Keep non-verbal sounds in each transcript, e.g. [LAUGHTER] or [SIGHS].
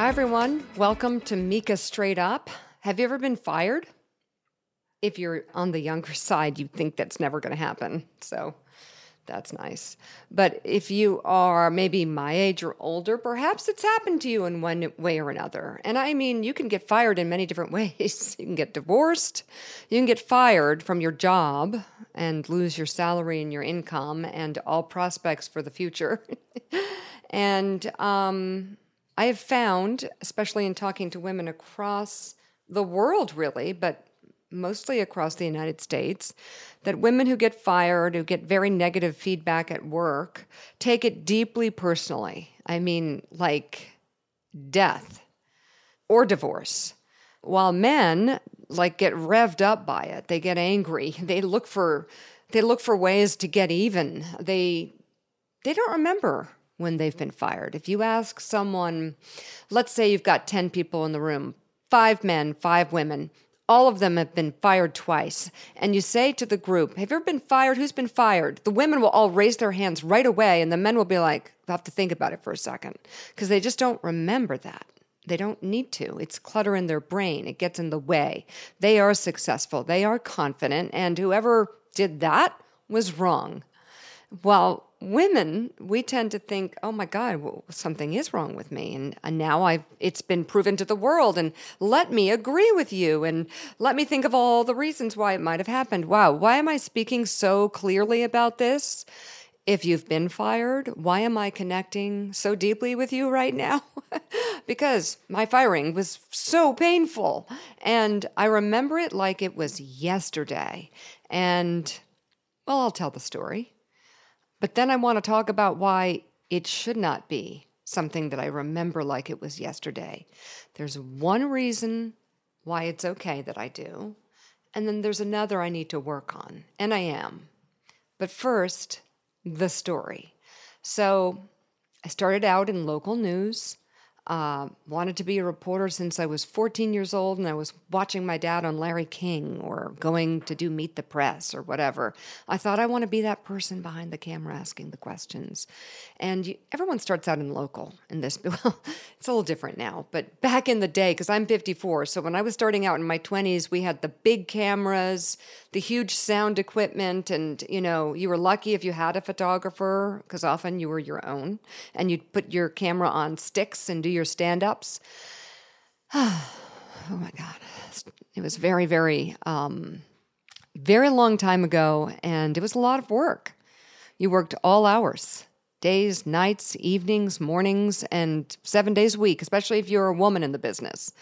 Hi, everyone. Welcome to Mika Straight Up. Have you ever been fired? If you're on the younger [LAUGHS] side, you think that's never going to happen. So that's nice. But if you are maybe my age or older, perhaps it's happened to you in one way or another. And I mean, you can get fired in many different [LAUGHS] ways. You can get divorced, you can get fired from your job and lose your salary and your income and all prospects for the future. [LAUGHS] and um, I have found, especially in talking to women across the world, really, but mostly across the United States, that women who get fired, who get very negative feedback at work, take it deeply personally. I mean, like death or divorce. While men like get revved up by it, they get angry. [LAUGHS] They look for they look for ways to get even. They they don't remember when they've been fired. If you ask someone, let's say you've got 10 people in the room, five men, five women, all of them have been fired twice. And you say to the group, Have you ever been fired? Who's been fired? The women will all raise their hands right away, and the men will be like, They'll have to think about it for a second because they just don't remember that. They don't need to. It's clutter in their brain. It gets in the way. They are successful. They are confident. And whoever did that was wrong. While women, we tend to think, oh my God, well, something is wrong with me. And, and now I've, it's been proven to the world. And let me agree with you. And let me think of all the reasons why it might have happened. Wow, why am I speaking so clearly about this? If you've been fired, why am I connecting so deeply with you right now? [LAUGHS] because my firing was so painful. And I remember it like it was yesterday. And, well, I'll tell the story. But then I want to talk about why it should not be something that I remember like it was yesterday. There's one reason why it's okay that I do, and then there's another I need to work on, and I am. But first, the story. So I started out in local news. Uh, wanted to be a reporter since I was 14 years old, and I was watching my dad on Larry King or going to do Meet the Press or whatever. I thought I want to be that person behind the camera asking the questions. And you, everyone starts out in local in this. [LAUGHS] Well, it's a little different now, but back in the day, because I'm 54, so when I was starting out in my 20s, we had the big cameras, the huge sound equipment, and you know, you were lucky if you had a photographer, because often you were your own, and you'd put your camera on sticks and do your stand ups. [SIGHS] oh my God. It was very, very, um, very long time ago, and it was a lot of work. You worked all hours days, nights, evenings, mornings, and seven days a week, especially if you're a woman in the business.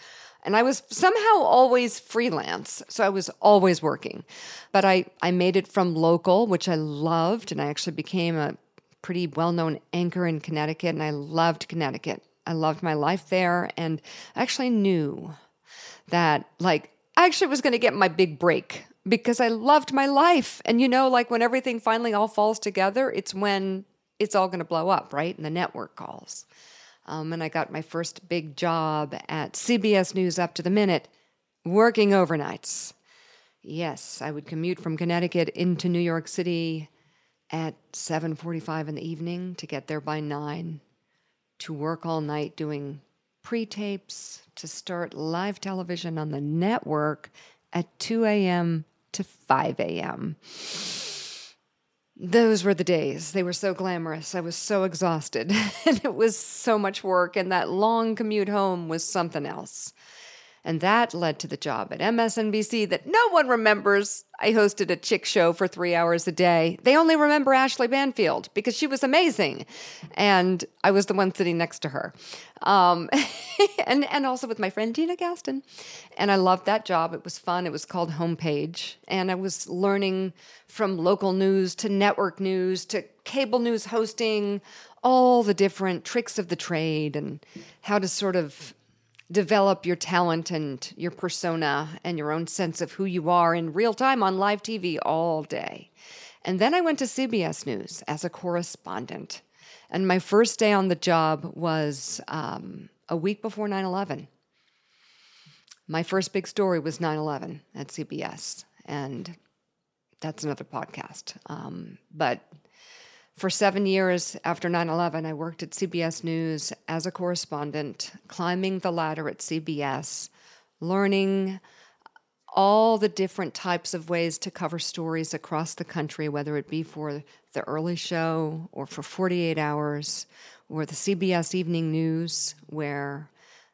And I was somehow always freelance, so I was always working. But I, I made it from local, which I loved, and I actually became a pretty well known anchor in Connecticut, and I loved Connecticut. I loved my life there, and I actually knew that, like, I actually was going to get my big break because I loved my life. And you know, like when everything finally all falls together, it's when it's all going to blow up, right? And the network calls. Um, and I got my first big job at CBS News up to the minute, working overnights. Yes, I would commute from Connecticut into New York City at 7:45 in the evening to get there by 9 to work all night doing pre-tapes to start live television on the network at 2 a.m. to 5 a.m. Those were the days. They were so glamorous. I was so exhausted. [LAUGHS] and it was so much work. And that long commute home was something else. And that led to the job at MSNBC that no one remembers. I hosted a chick show for three hours a day. They only remember Ashley Banfield because she was amazing. And I was the one sitting next to her. Um, [LAUGHS] and, and also with my friend Gina Gaston. And I loved that job. It was fun. It was called Homepage. And I was learning from local news to network news to cable news hosting, all the different tricks of the trade and how to sort of develop your talent and your persona and your own sense of who you are in real time on live TV all day. And then I went to CBS News as a correspondent. And my first day on the job was um, a week before 9 11. My first big story was 9 11 at CBS. And that's another podcast. Um, but For seven years after 9 11, I worked at CBS News as a correspondent, climbing the ladder at CBS, learning all the different types of ways to cover stories across the country, whether it be for the early show or for 48 hours or the CBS Evening News, where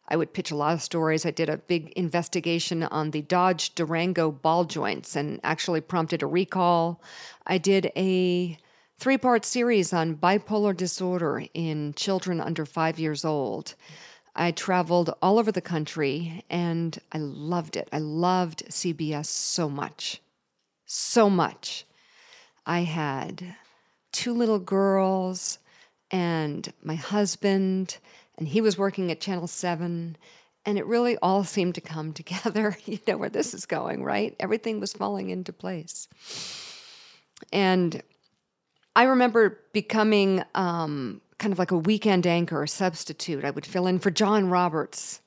I would pitch a lot of stories. I did a big investigation on the Dodge Durango ball joints and actually prompted a recall. I did a three part series on bipolar disorder in children under five years old. I traveled all over the country and I loved it. I loved CBS so much. So much. I had two little girls and my husband, and he was working at Channel 7. And it really all [LAUGHS] seemed to come together. [LAUGHS] You know where this is going, right? Everything was falling into place. And I remember becoming um, kind of like a weekend anchor or substitute. I would fill in for John Roberts.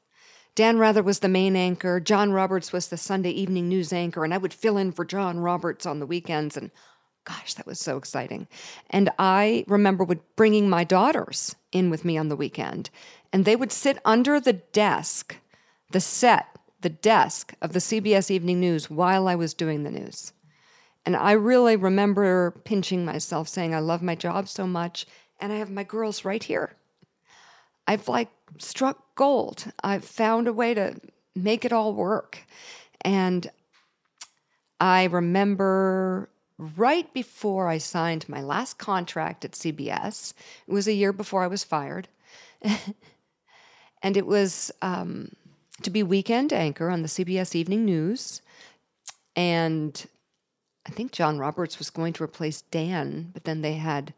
Dan Rather was the main anchor. John Roberts was the Sunday evening news anchor, and I would fill in for John Roberts on the weekends. And gosh, that was so exciting. And I remember would bringing my daughters in with me on the weekend, and they would sit under the desk, the set, the desk of the CBS Evening News while I was doing the news. And I really remember pinching myself saying, I love my job so much, and I have my girls right here. I've like struck gold. I've found a way to make it all work. And I remember right before I signed my last contract at CBS, it was a year before I was fired. [LAUGHS] and it was um, to be weekend anchor on the CBS Evening News. And I think John Roberts was going to replace Dan, but then they had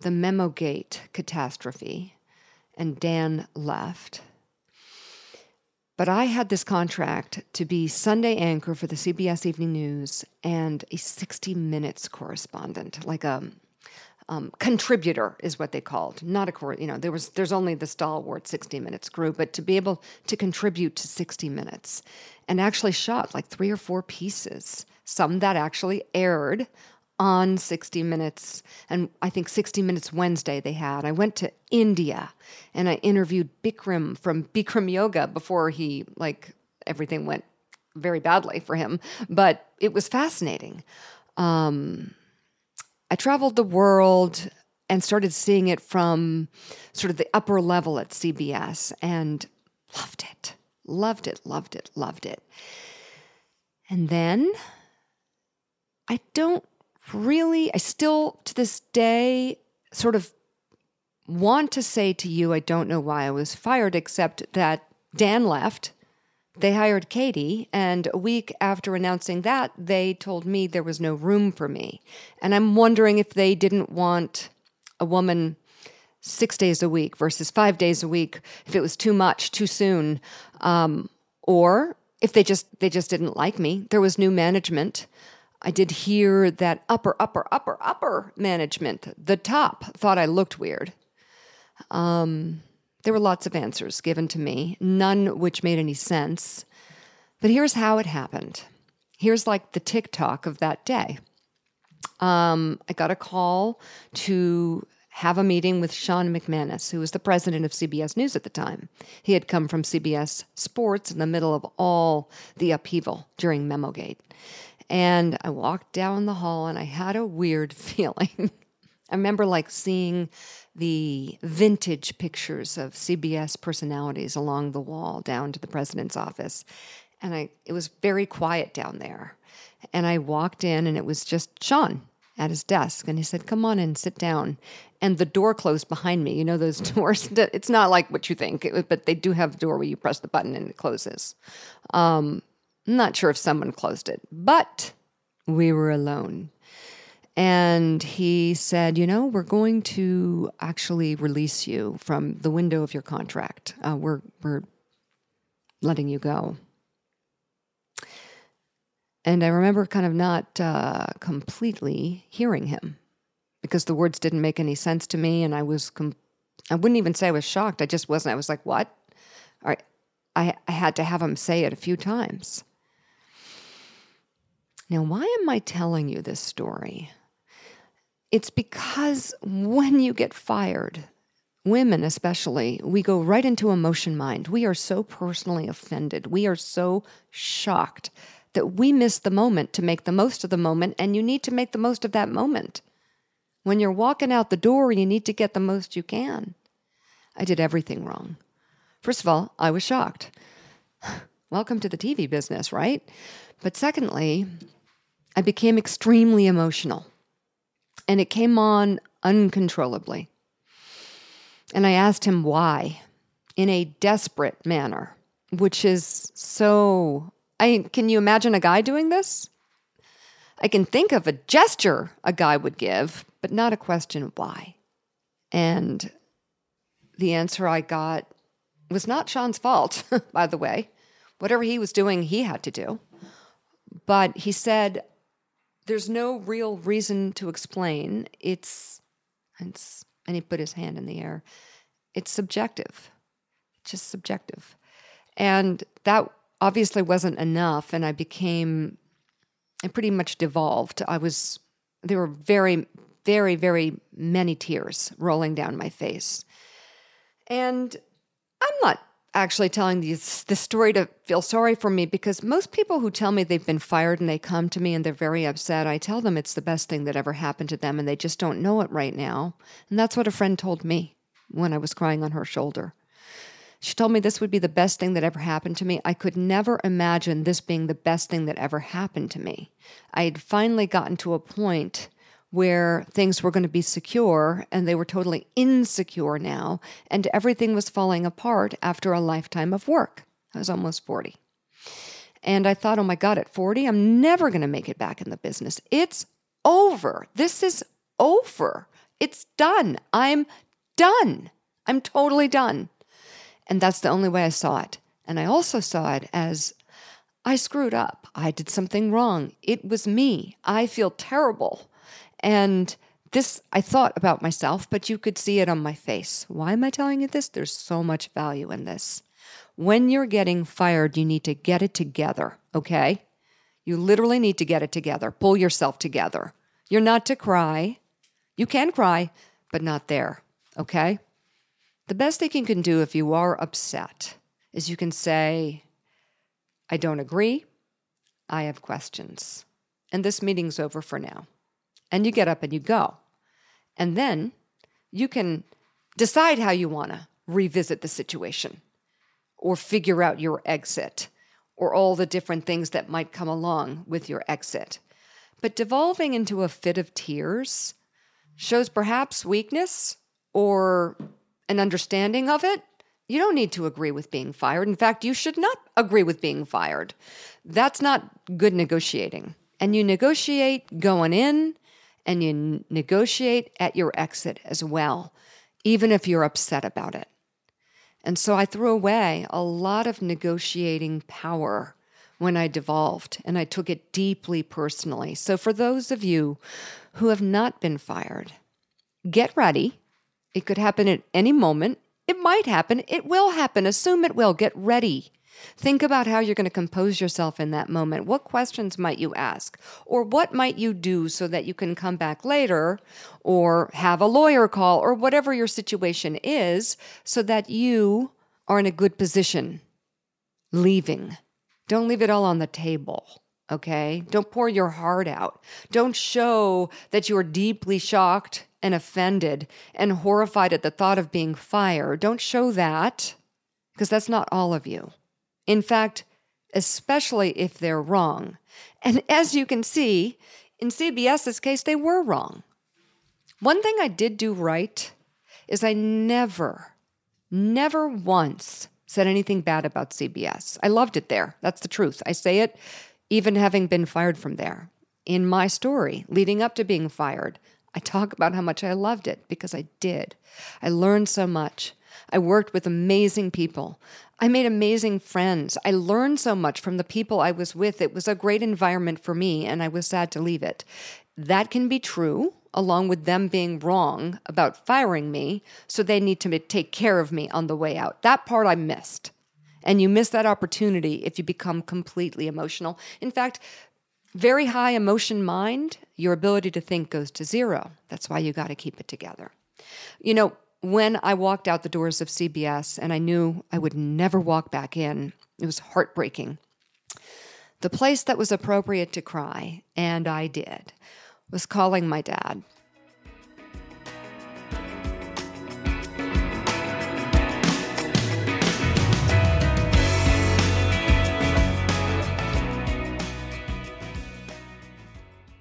the Memogate catastrophe, and Dan left. But I had this contract to be Sunday anchor for the CBS Evening News and a 60 Minutes correspondent, like a um, contributor is what they called. Not a core, you know, there was there's only the stalwart 60 Minutes crew, but to be able to contribute to 60 Minutes and actually shot like three or four pieces some that actually aired on 60 Minutes. And I think 60 Minutes Wednesday they had. I went to India and I interviewed Bikram from Bikram Yoga before he, like, everything went very badly for him. But it was fascinating. Um, I traveled the world and started seeing it from sort of the upper level at CBS and loved it. Loved it, loved it, loved it. And then I don't really, I still to this day sort of want to say to you, I don't know why I was fired, except that Dan left. They hired Katie, and a week after announcing that, they told me there was no room for me. And I'm wondering if they didn't want a woman six days a week versus five days a week, if it was too much too soon, um, or if they just they just didn't like me. There was new management. I did hear that upper, upper, upper, upper management, the top, thought I looked weird. Um, there were lots of answers given to me, none which made any sense. But here's how it happened. Here's like the tick-tock of that day. Um, I got a call to have a meeting with Sean McManus, who was the president of CBS News at the time. He had come from CBS Sports in the middle of all the upheaval during Memogate. And I walked down the hall and I had a weird [LAUGHS] feeling. I remember like seeing the vintage pictures of CBS personalities along the wall down to the president's office. And I it was very quiet down there. And I walked in and it was just Sean at his desk and he said, "Come on in, sit down." And the door closed behind me. You know those [LAUGHS] doors. It's not like what you think, but they do have a door where you press the button and it closes. Um, I'm not sure if someone closed it, but we were alone. And he said, You know, we're going to actually release you from the window of your contract. Uh, we're, we're letting you go. And I remember kind of not uh, completely hearing him because the words didn't make any sense to me. And I was, com- I wouldn't even say I was shocked. I just wasn't. I was like, What? All right. I, I had to have him say it a few times. Now, why am I telling you this story? It's because when you get fired, women especially, we go right into emotion mind. We are so personally offended. We are so shocked that we miss the moment to make the most of the moment, and you need to make the most of that moment. When you're walking out the door, you need to get the most you can. I did everything wrong. First of all, I was shocked. [SIGHS] Welcome to the TV business, right? But secondly, I became extremely emotional and it came on uncontrollably. And I asked him why in a desperate manner, which is so. I can you imagine a guy doing this? I can think of a gesture a guy would give, but not a question why. And the answer I got was not Sean's fault, [LAUGHS] by the way. Whatever he was doing, he had to do. But he said, there's no real reason to explain. It's, it's, and he put his hand in the air. It's subjective, just subjective. And that obviously wasn't enough. And I became, I pretty much devolved. I was, there were very, very, very many tears rolling down my face. And I'm not actually telling these this story to feel sorry for me because most people who tell me they've been fired and they come to me and they're very upset, I tell them it's the best thing that ever happened to them and they just don't know it right now. And that's what a friend told me when I was crying on her shoulder. She told me this would be the best thing that ever happened to me. I could never imagine this being the best thing that ever happened to me. I had finally gotten to a point where things were going to be secure and they were totally insecure now, and everything was falling apart after a lifetime of work. I was almost 40. And I thought, oh my God, at 40, I'm never going to make it back in the business. It's over. This is over. It's done. I'm done. I'm totally done. And that's the only way I saw it. And I also saw it as I screwed up. I did something wrong. It was me. I feel terrible. And this I thought about myself, but you could see it on my face. Why am I telling you this? There's so much value in this. When you're getting fired, you need to get it together, okay? You literally need to get it together. Pull yourself together. You're not to cry. You can cry, but not there, okay? The best thing you can do if you are upset is you can say, I don't agree. I have questions. And this meeting's over for now and you get up and you go. And then you can decide how you want to revisit the situation or figure out your exit or all the different things that might come along with your exit. But devolving into a fit of tears shows perhaps weakness or an understanding of it. You don't need to agree with being fired. In fact, you should not agree with being fired. That's not good negotiating. And you negotiate going in and you negotiate at your exit as well, even if you're upset about it. And so I threw away a lot of negotiating power when I devolved, and I took it deeply personally. So, for those of you who have not been fired, get ready. It could happen at any moment. It might happen. It will happen. Assume it will. Get ready. Think about how you're going to compose yourself in that moment. What questions might you ask? Or what might you do so that you can come back later or have a lawyer call or whatever your situation is so that you are in a good position leaving. Don't leave it all on the table. Okay? Don't pour your heart out. Don't show that you are deeply shocked and offended and horrified at the thought of being fired. Don't show that because that's not all of you. In fact, especially if they're wrong. And as you can see, in CBS's case, they were wrong. One thing I did do right is I never, never once said anything bad about CBS. I loved it there. That's the truth. I say it even having been fired from there. In my story leading up to being fired, I talk about how much I loved it because I did. I learned so much. I worked with amazing people. I made amazing friends. I learned so much from the people I was with. It was a great environment for me, and I was sad to leave it. That can be true, along with them being wrong about firing me, so they need to take care of me on the way out. That part I missed. And you miss that opportunity if you become completely emotional. In fact, very high emotion mind, your ability to think goes to zero. That's why you got to keep it together. You know, when I walked out the doors of CBS and I knew I would never walk back in, it was heartbreaking. The place that was appropriate to cry, and I did, was calling my dad.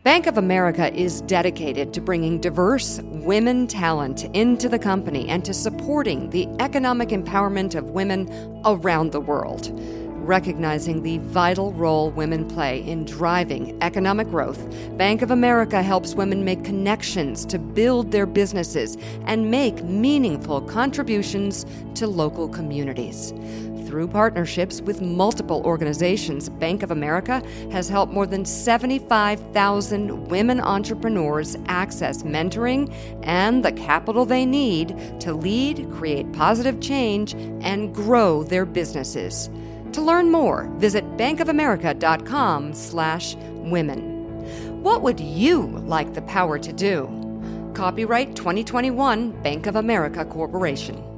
Bank of America is dedicated to bringing diverse women talent into the company and to supporting the economic empowerment of women around the world. Recognizing the vital role women play in driving economic growth, Bank of America helps women make connections to build their businesses and make meaningful contributions to local communities. Through partnerships with multiple organizations, Bank of America has helped more than 75,000 women entrepreneurs access mentoring and the capital they need to lead, create positive change, and grow their businesses. To learn more, visit bankofamerica.com/women. What would you like the power to do? Copyright 2021 Bank of America Corporation.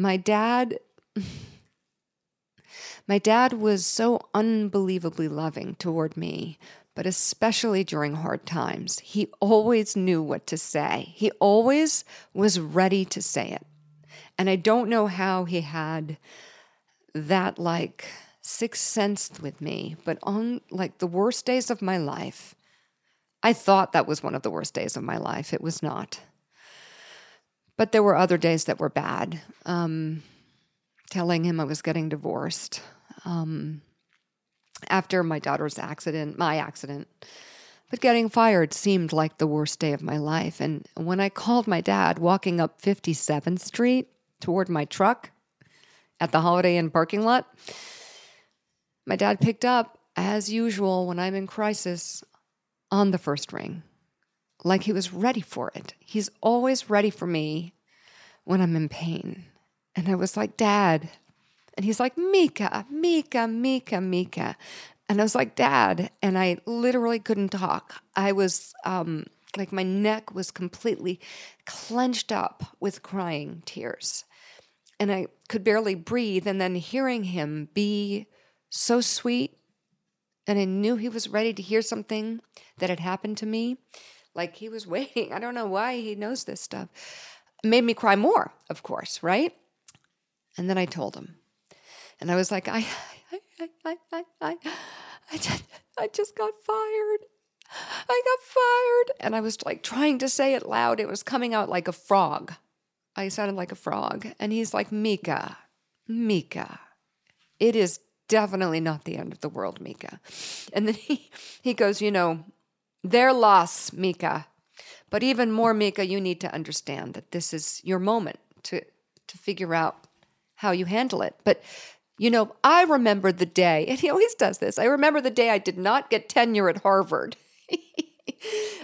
My dad My dad was so unbelievably loving toward me, but especially during hard times. He always knew what to say. He always was ready to say it. And I don't know how he had that like sixth sense with me, but on like the worst days of my life, I thought that was one of the worst days of my life. It was not. But there were other days that were bad. Um, telling him I was getting divorced um, after my daughter's accident, my accident. But getting fired seemed like the worst day of my life. And when I called my dad walking up 57th Street toward my truck at the Holiday Inn parking lot, my dad picked up, as usual, when I'm in crisis, on the first ring like he was ready for it. He's always ready for me when I'm in pain. And I was like, Dad. And he's like, Mika, Mika, Mika, Mika. And I was like, Dad. And I literally couldn't talk. I was um, like, my neck was completely clenched up with crying tears. And I could barely breathe. And then hearing him be so sweet, and I knew he was ready to hear something that had happened to me like he was [LAUGHS] waiting. I don't know why he knows this stuff. made me cry more, of course, right? And then I told him. And I was like, I I I I I I, I, just, I just got fired. I got fired. And I was like trying to say it loud. It was coming out like a frog. I sounded like a frog. And he's like, Mika, Mika, it is definitely not the end of the world, Mika. And then he, he goes, You know, their loss, Mika. But even more, Mika, you need to understand that this is your moment to, to figure out how you handle it. But, you know, I remember the day, and he always does this. I remember the day I did not get tenure at Harvard. [LAUGHS]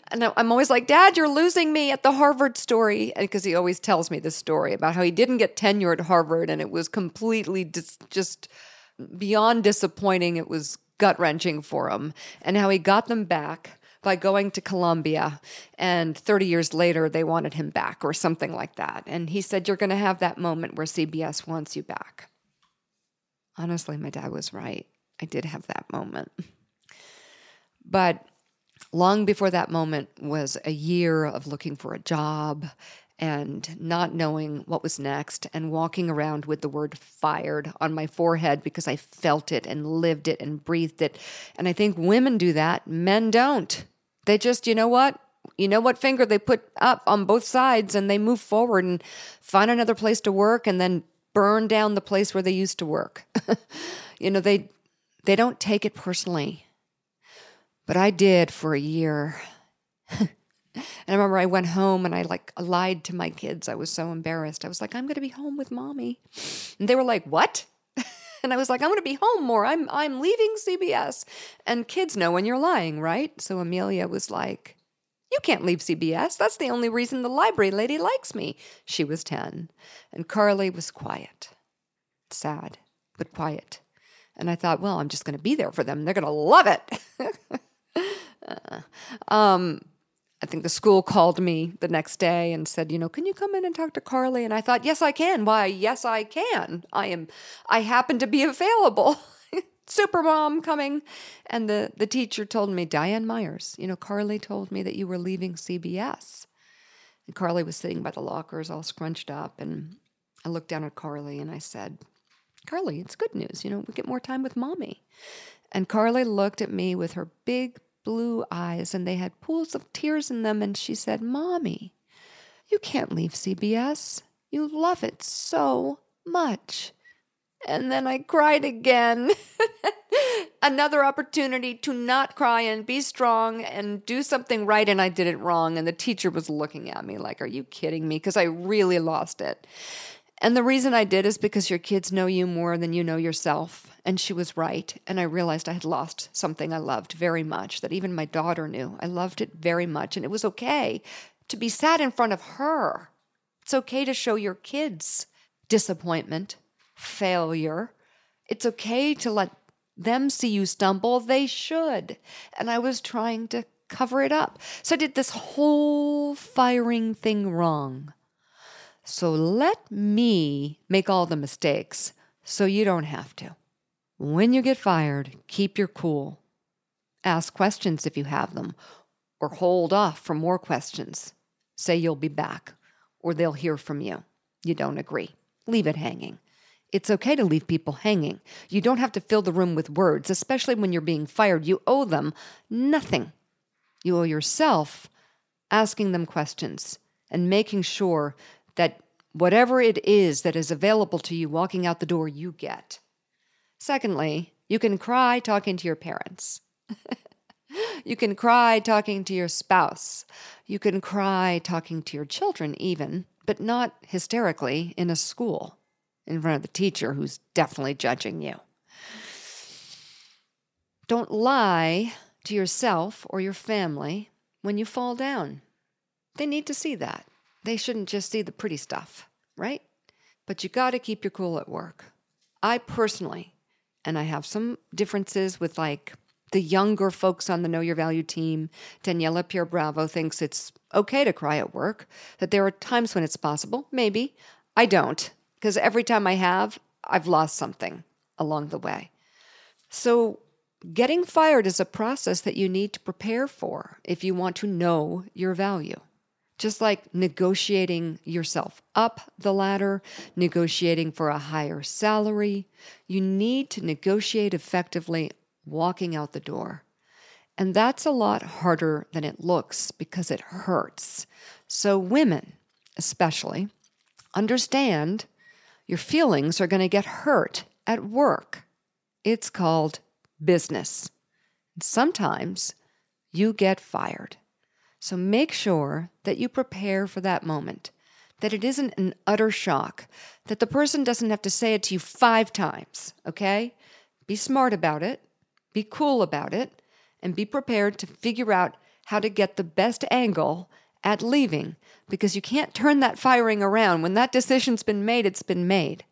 and I'm always like, Dad, you're losing me at the Harvard story. Because he always tells me this story about how he didn't get tenure at Harvard and it was completely dis- just beyond disappointing. It was gut wrenching for him. And how he got them back by going to Columbia. And 30 years later, they wanted him back or something like that. And he said, You're going to have that moment where CBS wants you back. Honestly, my dad was right. I did have that moment. But long before that moment was a year of looking for a job and not knowing what was next and walking around with the word fired on my forehead because I felt it and lived it and breathed it. And I think women do that, men don't. They just, you know what? You know what finger they put up on both sides and they move forward and find another place to work and then burn down the place where they used to work. [LAUGHS] you know, they they don't take it personally. But I did for a year. [LAUGHS] and I remember I went home and I like lied to my kids. I was so embarrassed. I was like, I'm going to be home with mommy. And they were like, What? [LAUGHS] And I was like, I'm going to be home more. I'm I'm leaving CBS. And kids know when you're lying, right? So Amelia was like, You can't leave CBS. That's the only reason the library lady likes me. She was 10. And Carly was quiet, sad, but quiet. And I thought, well, I'm just going to be there for them. They're going to love it. [LAUGHS] um, I think the school called me the next day and said, you know, can you come in and talk to Carly? And I thought, yes, I can. Why, yes, I can. I am, I happen to be available. [LAUGHS] Super mom coming. And the, the teacher told me, Diane Myers, you know, Carly told me that you were leaving CBS. And Carly was sitting by the lockers all scrunched up. And I looked down at Carly and I said, Carly, it's good news. You know, we get more time with mommy. And Carly looked at me with her big blue eyes, and they had pools of tears in them. And she said, Mommy, you can't leave CBS. You love it so much. And then I cried again. [LAUGHS] Another opportunity to not cry and be strong and do something right, and I did it wrong. And the teacher was looking at me like, Are you kidding me? Because I really lost it. And the reason I did is because your kids know you more than you know yourself. And she was right. And I realized I had lost something I loved very much, that even my daughter knew. I loved it very much. And it was okay to be sad in front of her. It's okay to show your kids disappointment, failure. It's okay to let them see you stumble. They should. And I was trying to cover it up. So I did this whole firing thing wrong. So let me make all the mistakes so you don't have to. When you get fired, keep your cool. Ask questions if you have them, or hold off for more questions. Say you'll be back, or they'll hear from you. You don't agree. Leave it hanging. It's okay to leave people hanging. You don't have to fill the room with words, especially when you're being fired. You owe them nothing. You owe yourself asking them questions and making sure that whatever it is that is available to you walking out the door, you get. Secondly, you can cry talking to your parents. [LAUGHS] you can cry talking to your spouse. You can cry talking to your children, even, but not hysterically in a school in front of the teacher who's definitely judging you. Don't lie to yourself or your family when you fall down. They need to see that. They shouldn't just see the pretty stuff, right? But you got to keep your cool at work. I personally, and I have some differences with like the younger folks on the Know Your Value team, Daniela Pierre Bravo thinks it's okay to cry at work, that there are times when it's possible. Maybe. I don't, because every time I have, I've lost something along the way. So, getting fired is a process that you need to prepare for if you want to know your value just like negotiating yourself up the ladder, negotiating for a higher salary. You need to negotiate effectively walking out the door. And that's a lot harder than it looks because it hurts. So, women, especially, understand your feelings are going to get hurt at work. It's called business. Sometimes you get fired. So make sure that you prepare for that moment, that it isn't an utter shock, that the person doesn't have to say it to you five times, okay? Be smart about it, be cool about it, and be prepared to figure out how to get the best angle at leaving because you can't turn that firing around. When that decision's been made, it's been made.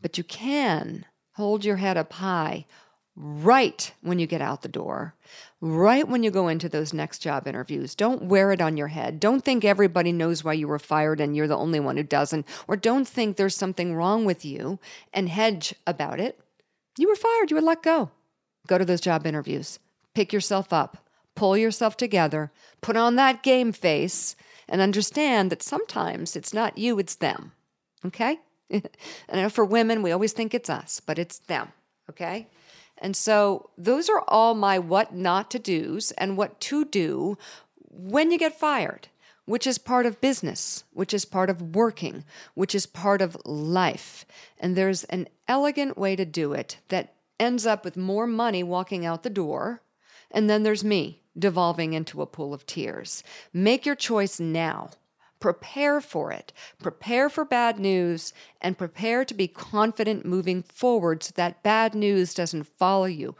But you can hold your head up high right when you get out the door, right when you go into those next job interviews. Don't wear it on your head. Don't think everybody knows why you were fired and you're the only one who doesn't, or don't think there's something wrong with you and hedge about it. You were fired, you were let go. Go to those job interviews, pick yourself up, pull yourself together, put on that game face, and understand that sometimes it's not you, it's them. Okay? [LAUGHS] I know for women, we always think it's us, but it's them. Okay? And so those are all my what not to do's and what to do when you get fired, which is part of business, which is part of working, which is part of life. And there's an elegant way to do it that ends up with more money walking out the door. And then there's me devolving into a pool of tears. Make your choice now. Prepare for it. Prepare for bad news and prepare to be confident moving forward so that bad news doesn't follow you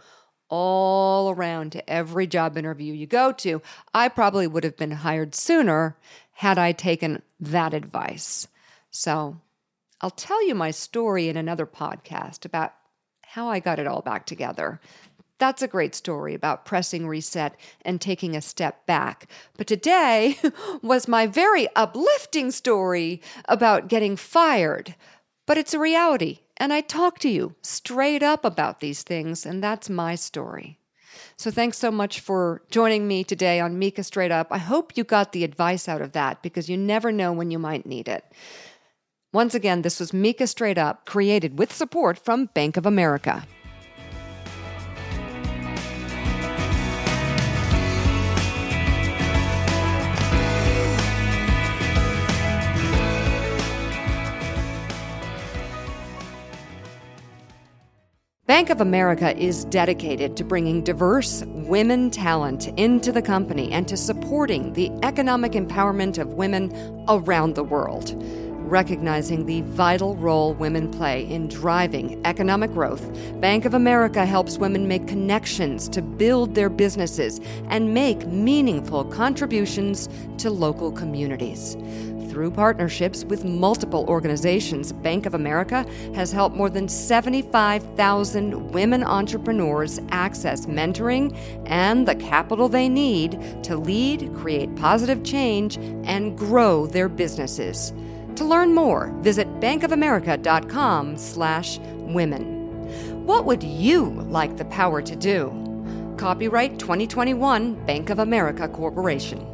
all around to every job interview you go to. I probably would have been hired sooner had I taken that advice. So I'll tell you my story in another podcast about how I got it all back together. That's a great story about pressing reset and taking a step back. But today [LAUGHS] was my very uplifting story about getting fired. But it's a reality, and I talk to you straight up about these things, and that's my story. So thanks so much for joining me today on Mika Straight Up. I hope you got the advice out of that because you never know when you might need it. Once again, this was Mika Straight Up, created with support from Bank of America. Bank of America is dedicated to bringing diverse women talent into the company and to supporting the economic empowerment of women around the world. Recognizing the vital role women play in driving economic growth, Bank of America helps women make connections to build their businesses and make meaningful contributions to local communities. Through partnerships with multiple organizations, Bank of America has helped more than 75,000 women entrepreneurs access mentoring and the capital they need to lead, create positive change, and grow their businesses. To learn more, visit bankofamerica.com/women. What would you like the power to do? Copyright 2021 Bank of America Corporation.